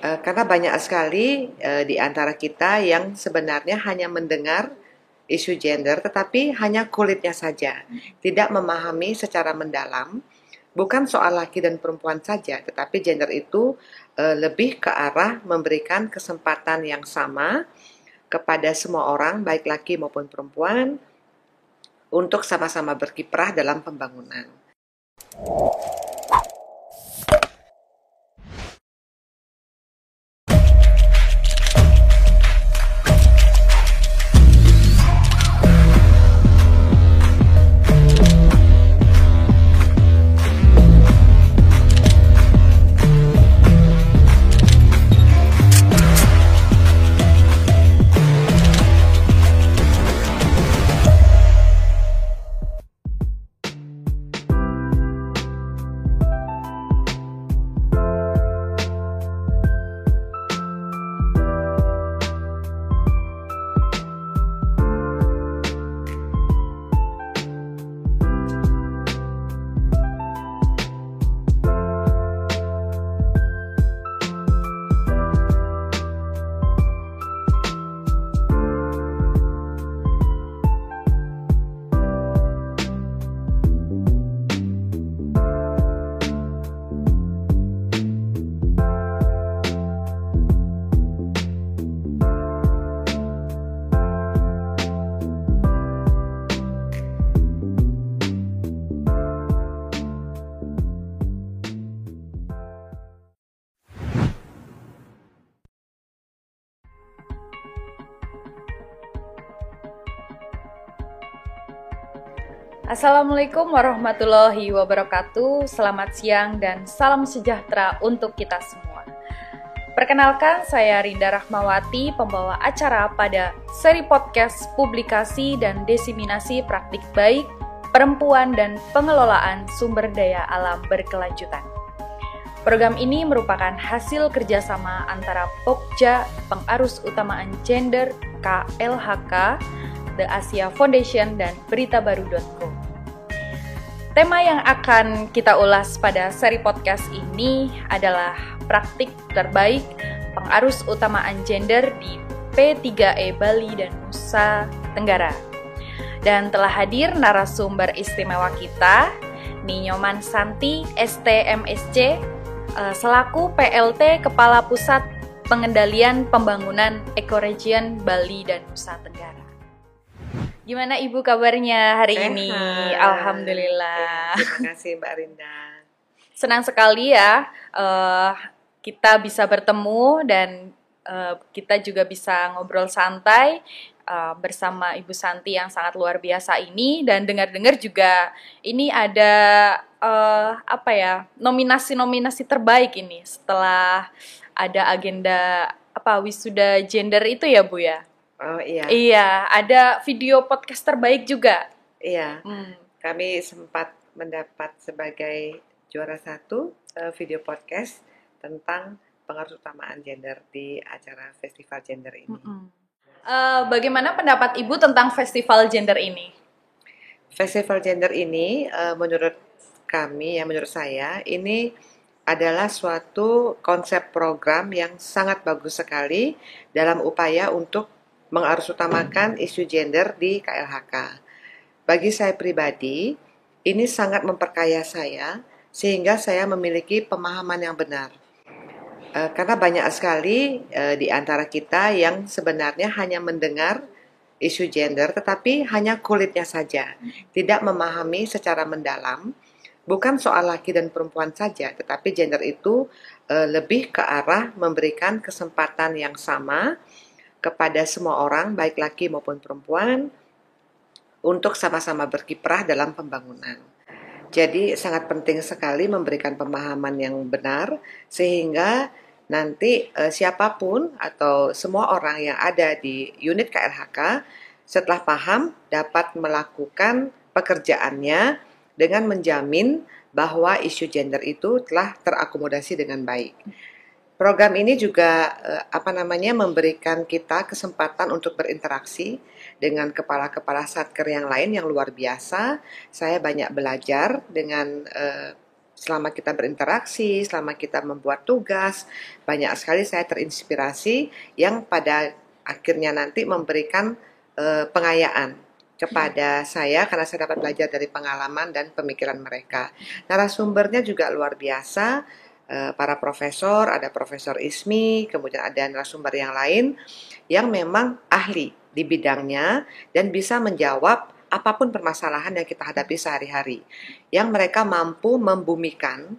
Uh, karena banyak sekali uh, di antara kita yang sebenarnya hanya mendengar isu gender, tetapi hanya kulitnya saja, tidak memahami secara mendalam. Bukan soal laki dan perempuan saja, tetapi gender itu uh, lebih ke arah memberikan kesempatan yang sama kepada semua orang, baik laki maupun perempuan, untuk sama-sama berkiprah dalam pembangunan. Assalamualaikum warahmatullahi wabarakatuh. Selamat siang dan salam sejahtera untuk kita semua. Perkenalkan, saya Rinda Rahmawati, pembawa acara pada seri podcast publikasi dan desiminasi praktik baik perempuan dan pengelolaan sumber daya alam berkelanjutan. Program ini merupakan hasil kerjasama antara Pokja, Pengarus Utamaan Gender, KLHK, The Asia Foundation, dan beritabaru.co. Tema yang akan kita ulas pada seri podcast ini adalah praktik terbaik pengarus utamaan gender di P3E Bali dan Nusa Tenggara. Dan telah hadir narasumber istimewa kita, Ninyoman Santi, STMSC, eh, selaku PLT Kepala Pusat Pengendalian Pembangunan Ekoregion Bali dan Nusa Tenggara. Gimana Ibu kabarnya hari Sehat. ini? Alhamdulillah. Ya, terima kasih Mbak Rinda. Senang sekali ya uh, kita bisa bertemu dan uh, kita juga bisa ngobrol santai uh, bersama Ibu Santi yang sangat luar biasa ini dan dengar-dengar juga ini ada uh, apa ya nominasi-nominasi terbaik ini setelah ada agenda apa wisuda gender itu ya Bu ya? Oh iya. Iya, ada video podcast terbaik juga. Iya. Hmm. Kami sempat mendapat sebagai juara satu uh, video podcast tentang pengaruh utamaan gender di acara festival gender ini. Mm -hmm. uh, bagaimana pendapat ibu tentang festival gender ini? Festival gender ini, uh, menurut kami, ya menurut saya, ini adalah suatu konsep program yang sangat bagus sekali dalam upaya untuk mengarusutamakan isu gender di KLHK. Bagi saya pribadi, ini sangat memperkaya saya sehingga saya memiliki pemahaman yang benar. E, karena banyak sekali e, di antara kita yang sebenarnya hanya mendengar isu gender tetapi hanya kulitnya saja, tidak memahami secara mendalam bukan soal laki dan perempuan saja, tetapi gender itu e, lebih ke arah memberikan kesempatan yang sama kepada semua orang, baik laki maupun perempuan, untuk sama-sama berkiprah dalam pembangunan. Jadi sangat penting sekali memberikan pemahaman yang benar sehingga nanti eh, siapa pun atau semua orang yang ada di unit KLHK setelah paham dapat melakukan pekerjaannya dengan menjamin bahwa isu gender itu telah terakomodasi dengan baik. Program ini juga eh, apa namanya memberikan kita kesempatan untuk berinteraksi dengan kepala-kepala satker yang lain yang luar biasa. Saya banyak belajar dengan uh, selama kita berinteraksi, selama kita membuat tugas, banyak sekali saya terinspirasi yang pada akhirnya nanti memberikan uh, pengayaan kepada saya karena saya dapat belajar dari pengalaman dan pemikiran mereka. Narasumbernya juga luar biasa, uh, para profesor, ada Profesor Ismi, kemudian ada narasumber yang lain yang memang ahli di bidangnya dan bisa menjawab apa pun permasalahan yang kita hadapi sehari-hari. Yang mereka mampu membumikan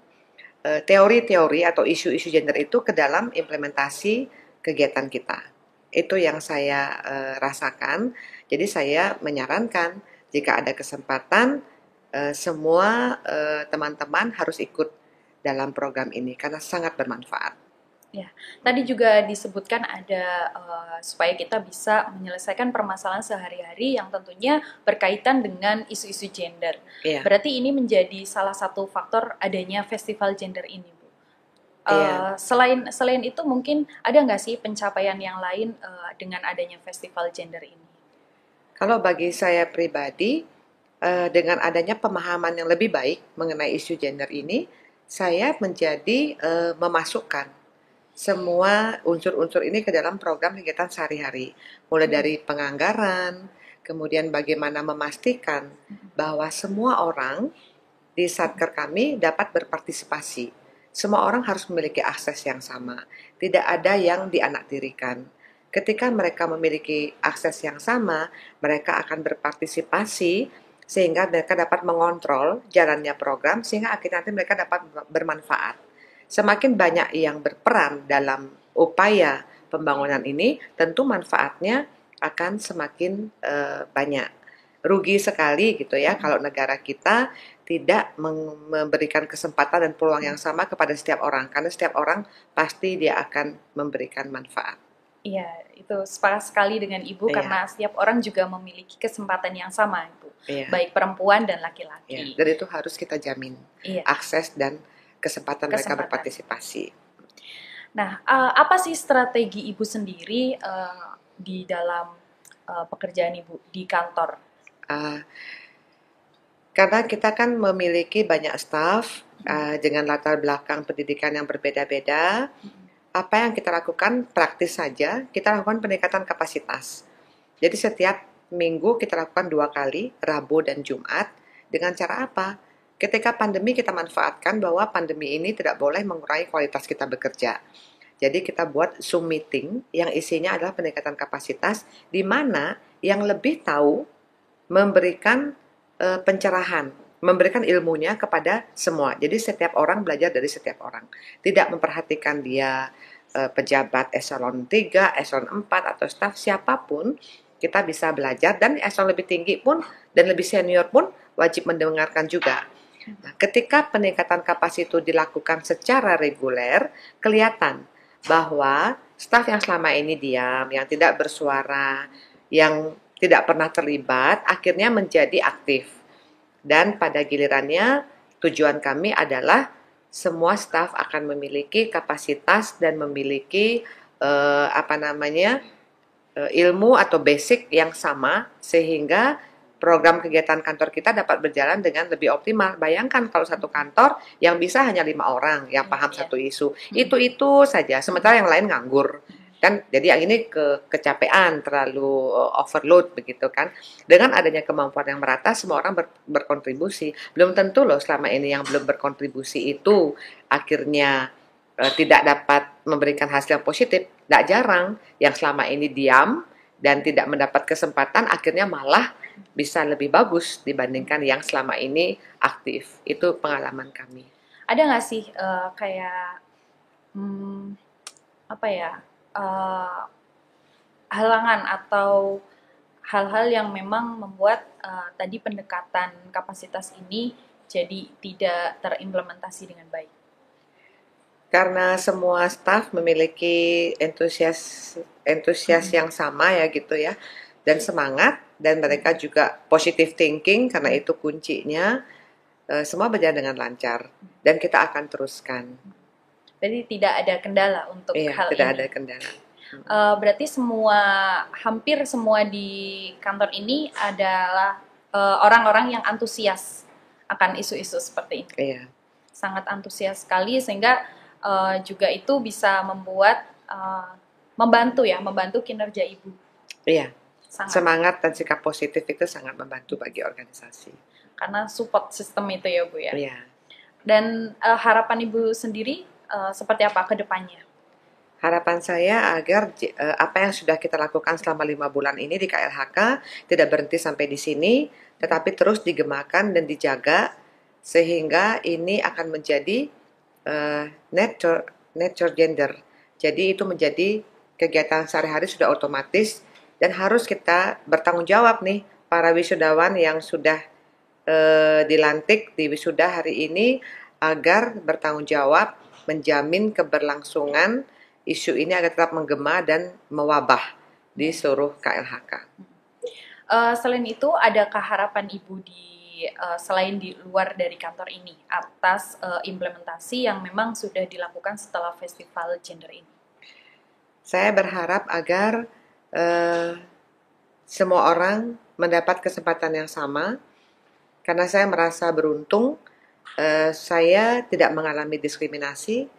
eh, teori-teori atau isu-isu gender itu ke dalam implementasi kegiatan kita. Itu yang saya uh, rasakan. Jadi saya menyarankan jika ada kesempatan semua teman-teman harus ikut dalam program ini karena sangat bermanfaat. Ya, tadi juga disebutkan ada uh, supaya kita bisa menyelesaikan permasalahan sehari-hari yang tentunya berkaitan dengan isu-isu gender. Ya. Berarti ini menjadi salah satu faktor adanya festival gender ini, Bu. Uh, ya. Selain selain itu mungkin ada nggak sih pencapaian yang lain uh, dengan adanya festival gender ini? Kalau bagi saya pribadi, uh, dengan adanya pemahaman yang lebih baik mengenai isu gender ini, saya menjadi uh, memasukkan semua unsur-unsur ini ke dalam program kegiatan sehari-hari, mulai hmm. dari penganggaran, kemudian bagaimana memastikan bahwa semua orang di satker kami dapat berpartisipasi. Semua orang harus memiliki akses yang sama, tidak ada yang dianaktirikan. Ketika mereka memiliki akses yang sama, mereka akan berpartisipasi sehingga mereka dapat mengontrol jalannya program sehingga akhirnya nanti mereka dapat bermanfaat Semakin banyak yang berperan dalam upaya pembangunan ini, tentu manfaatnya akan semakin uh, banyak. Rugi sekali gitu ya kalau negara kita tidak memberikan kesempatan dan peluang yang sama kepada setiap orang karena setiap orang pasti dia akan memberikan manfaat. Iya, itu sepakat sekali dengan Ibu iya. karena setiap orang juga memiliki kesempatan yang sama, Ibu. Iya. Baik perempuan dan laki-laki. Iya. Dan itu harus kita jamin. Iya. Akses dan kesempatan, kesempatan. mereka berpartisipasi. Nah, uh, apa sih strategi ibu sendiri uh, di dalam uh, pekerjaan ibu di kantor? Uh, karena kita kan memiliki banyak staff uh, dengan latar belakang pendidikan yang berbeda-beda. Apa yang kita lakukan praktis saja, kita lakukan peningkatan kapasitas. Jadi setiap minggu kita lakukan dua kali, Rabu dan Jumat. Dengan cara apa? Ketika pandemi kita manfaatkan bahwa pandemi ini tidak boleh mengurangi kualitas kita bekerja. Jadi kita buat Zoom meeting yang isinya adalah peningkatan kapasitas di mana yang lebih tahu memberikan e, pencerahan, memberikan ilmunya kepada semua. Jadi setiap orang belajar dari setiap orang. Tidak memperhatikan dia e, pejabat eselon 3, eselon 4 atau staf siapa pun, kita bisa belajar dan eselon lebih tinggi pun dan lebih senior pun wajib mendengarkan juga. Nah, ketika peningkatan kapasitas itu dilakukan secara reguler, kelihatan bahwa staf yang selama ini diam, yang tidak bersuara, yang tidak pernah terlibat, akhirnya menjadi aktif. Dan pada gilirannya, tujuan kami adalah semua staf akan memiliki kapasitas dan memiliki eh, apa namanya eh, ilmu atau basic yang sama sehingga program kegiatan kantor kita dapat berjalan dengan lebih optimal. Bayangkan kalau satu kantor yang bisa hanya lima orang yang paham yeah. satu isu, hmm. itu itu saja. Sementara yang lain nganggur kan. Jadi yang ini ke kecapean, terlalu uh, overload begitu kan. Dengan adanya kemampuan yang merata, semua orang ber, berkontribusi. Belum tentu loh selama ini yang belum berkontribusi itu akhirnya uh, tidak dapat memberikan hasil yang positif. Tidak jarang yang selama ini diam dan tidak mendapat kesempatan, akhirnya malah bisa lebih bagus dibandingkan yang selama ini aktif. Itu pengalaman kami. Ada nggak sih uh, kayak hmm, apa ya uh, halangan atau hal-hal yang memang membuat uh, tadi pendekatan kapasitas ini jadi tidak terimplementasi dengan baik? Karena semua staff memiliki entusias entusias hmm. yang sama ya gitu ya dan semangat dan mereka juga positive thinking karena itu kuncinya uh, semua berjalan dengan lancar dan kita akan teruskan. Jadi tidak ada kendala untuk iya, hal tidak ini. ada kendala. Uh, berarti semua hampir semua di kantor ini adalah eh, orang-orang uh, yang antusias akan isu-isu seperti ini. Iya. sangat antusias sekali sehingga uh, juga itu bisa membuat uh, membantu ya, membantu kinerja ibu. Iya. Sangat. Semangat dan sikap positif itu sangat membantu bagi organisasi. Karena support sistem itu ya Bu ya. Iya. Dan uh, harapan Ibu sendiri uh, seperti apa ke depannya? Harapan saya agar uh, apa yang sudah kita lakukan selama lima bulan ini di KLHK tidak berhenti sampai di sini, tetapi terus digemakan dan dijaga sehingga ini akan menjadi uh, nature nature gender. Jadi itu menjadi kegiatan sehari-hari sudah otomatis dan harus kita bertanggung jawab nih para wisudawan yang sudah uh, dilantik di wisuda hari ini agar bertanggung jawab menjamin keberlangsungan isu ini agar tetap menggema dan mewabah di seluruh KLHK. Uh, selain itu, adakah harapan Ibu di uh, selain di luar dari kantor ini atas uh, implementasi yang memang sudah dilakukan setelah festival gender ini? Saya berharap agar uh, semua orang mendapat kesempatan yang sama, karena saya merasa beruntung. Uh, saya tidak mengalami diskriminasi,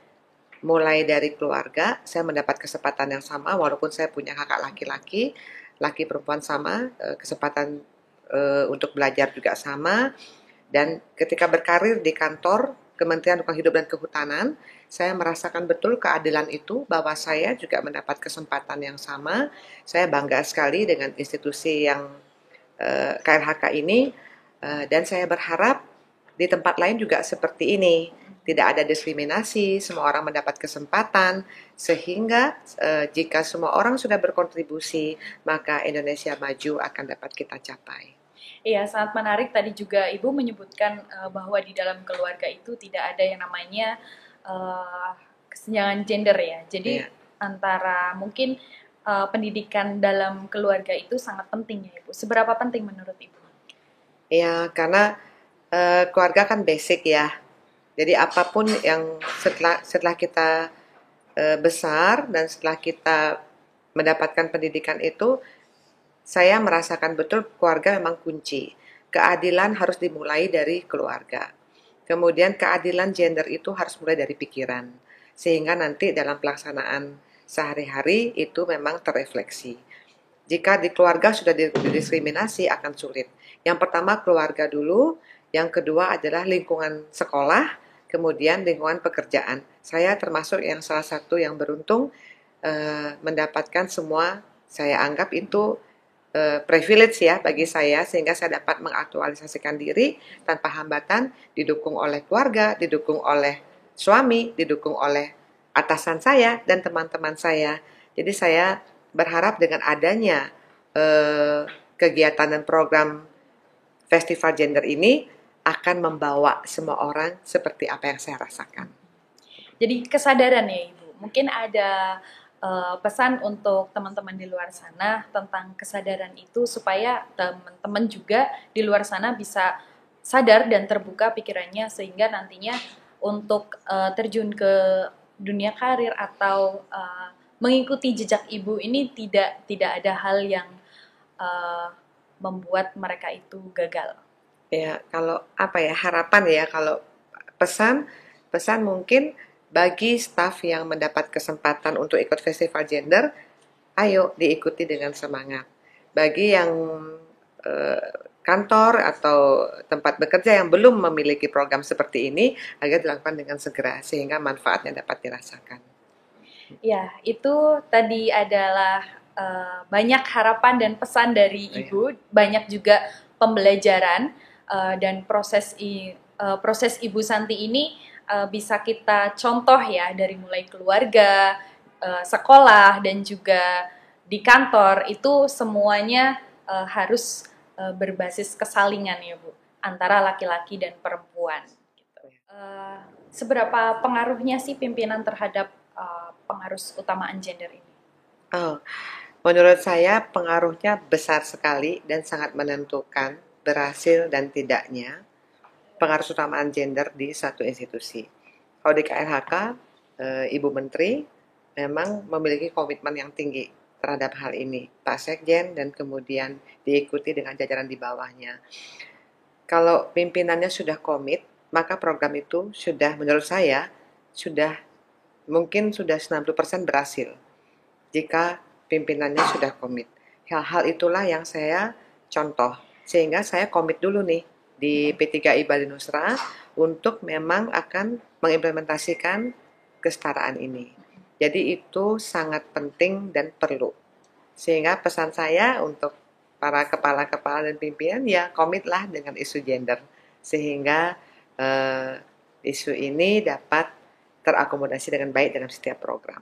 mulai dari keluarga saya mendapat kesempatan yang sama walaupun saya punya kakak laki-laki laki perempuan sama eh, kesempatan uh, untuk belajar juga sama. Dan ketika berkarir di kantor Kementerian Lingkungan Hidup dan Kehutanan saya merasakan betul keadilan itu bahwa saya juga mendapat kesempatan yang sama. Saya bangga sekali dengan institusi yang eh, KLHK ini dan saya berharap di tempat lain juga seperti ini tidak ada diskriminasi, semua orang mendapat kesempatan, sehingga uh, jika semua orang sudah berkontribusi, maka Indonesia maju akan dapat kita capai. Iya, sangat menarik. Tadi juga Ibu menyebutkan uh, bahwa di dalam keluarga itu tidak ada yang namanya uh, kesenjangan gender ya. Jadi iya. antara mungkin uh, pendidikan dalam keluarga itu sangat penting ya Ibu. Seberapa penting menurut Ibu? Ya, karena uh, keluarga kan basic ya jadi apa pun yang setelah setelah kita e, besar dan setelah kita mendapatkan pendidikan itu, saya merasakan betul keluarga memang kunci. Keadilan harus dimulai dari keluarga. Kemudian keadilan gender itu harus mulai dari pikiran. Sehingga nanti dalam pelaksanaan sehari-hari itu memang terrefleksi. Jika di keluarga sudah didiskriminasi akan sulit. Yang pertama keluarga dulu, yang kedua adalah lingkungan sekolah, kemudian lingkungan pekerjaan. Saya termasuk yang salah satu yang beruntung uh, mendapatkan semua saya anggap itu uh, privilege ya bagi saya sehingga saya dapat mengaktualisasikan diri tanpa hambatan didukung oleh keluarga, didukung oleh suami, didukung oleh atasan saya dan teman-teman saya. Jadi saya berharap dengan adanya uh, kegiatan dan program festival gender ini akan membawa semua orang seperti apa yang saya rasakan. Jadi kesadaran ya Ibu, mungkin ada uh, pesan untuk teman-teman di luar sana tentang kesadaran itu supaya teman-teman juga di luar sana bisa sadar dan terbuka pikirannya sehingga nantinya untuk uh, terjun ke dunia karir atau uh, mengikuti jejak ibu ini tidak tidak ada hal yang uh, membuat mereka itu gagal ya kalau apa ya harapan ya kalau pesan pesan mungkin bagi staff yang mendapat kesempatan untuk ikut festival gender ayo diikuti dengan semangat bagi yang eh, kantor atau tempat bekerja yang belum memiliki program seperti ini agar dilakukan dengan segera sehingga manfaatnya dapat dirasakan. Ya, itu tadi adalah uh, banyak harapan dan pesan dari oh, Ibu, ya. banyak juga pembelajaran uh, dan proses i, uh, proses Ibu Santi ini uh, bisa kita contoh ya dari mulai keluarga, uh, sekolah dan juga di kantor itu semuanya uh, harus uh, berbasis kesalingan ya Bu antara laki-laki dan perempuan. Gitu. Uh, seberapa pengaruhnya sih pimpinan terhadap uh, pengaruh utamaan gender ini? Oh, menurut saya pengaruhnya besar sekali dan sangat menentukan berhasil dan tidaknya pengaruh utamaan gender di satu institusi. Kalau di KLHK, e, Ibu Menteri memang memiliki komitmen yang tinggi terhadap hal ini, Pak Sekjen dan kemudian diikuti dengan jajaran di bawahnya. Kalau pimpinannya sudah komit maka program itu sudah menurut saya sudah mungkin sudah 90% berhasil jika pimpinannya sudah komit. Hal-hal itulah yang saya contoh sehingga saya komit dulu nih di P3I Bali Nusra untuk memang akan mengimplementasikan kesetaraan ini. Jadi itu sangat penting dan perlu. Sehingga pesan saya untuk para kepala-kepala dan pimpinan ya komitlah dengan isu gender sehingga uh, isu ini dapat terakomodasi dengan baik dalam setiap program.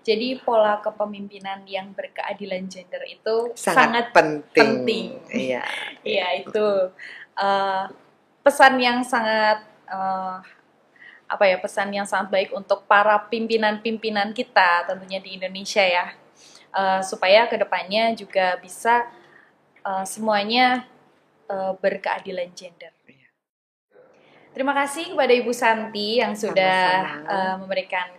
Iya. Jadi pola kepemimpinan yang berkeadilan gender itu sangat, sangat penting. penting. Iya. Iya itu uh, pesan yang sangat uh, apa ya pesan yang sangat baik untuk para pimpinan-pimpinan kita tentunya di Indonesia ya uh, supaya ke depannya juga bisa uh, semuanya uh, berkeadilan gender. Terima kasih kepada Ibu Santi yang sudah uh, memberikan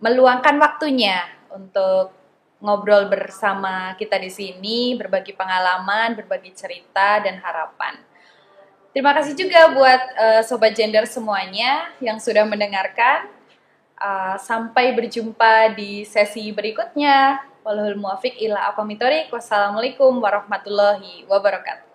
meluangkan waktunya untuk ngobrol bersama kita di sini, berbagi pengalaman, berbagi cerita dan harapan. Terima kasih juga buat uh, sobat gender semuanya yang sudah mendengarkan. Uh, sampai berjumpa di sesi berikutnya. Walhul muafiq ila aqwamitorik. Wassalamualaikum warahmatullahi wabarakatuh.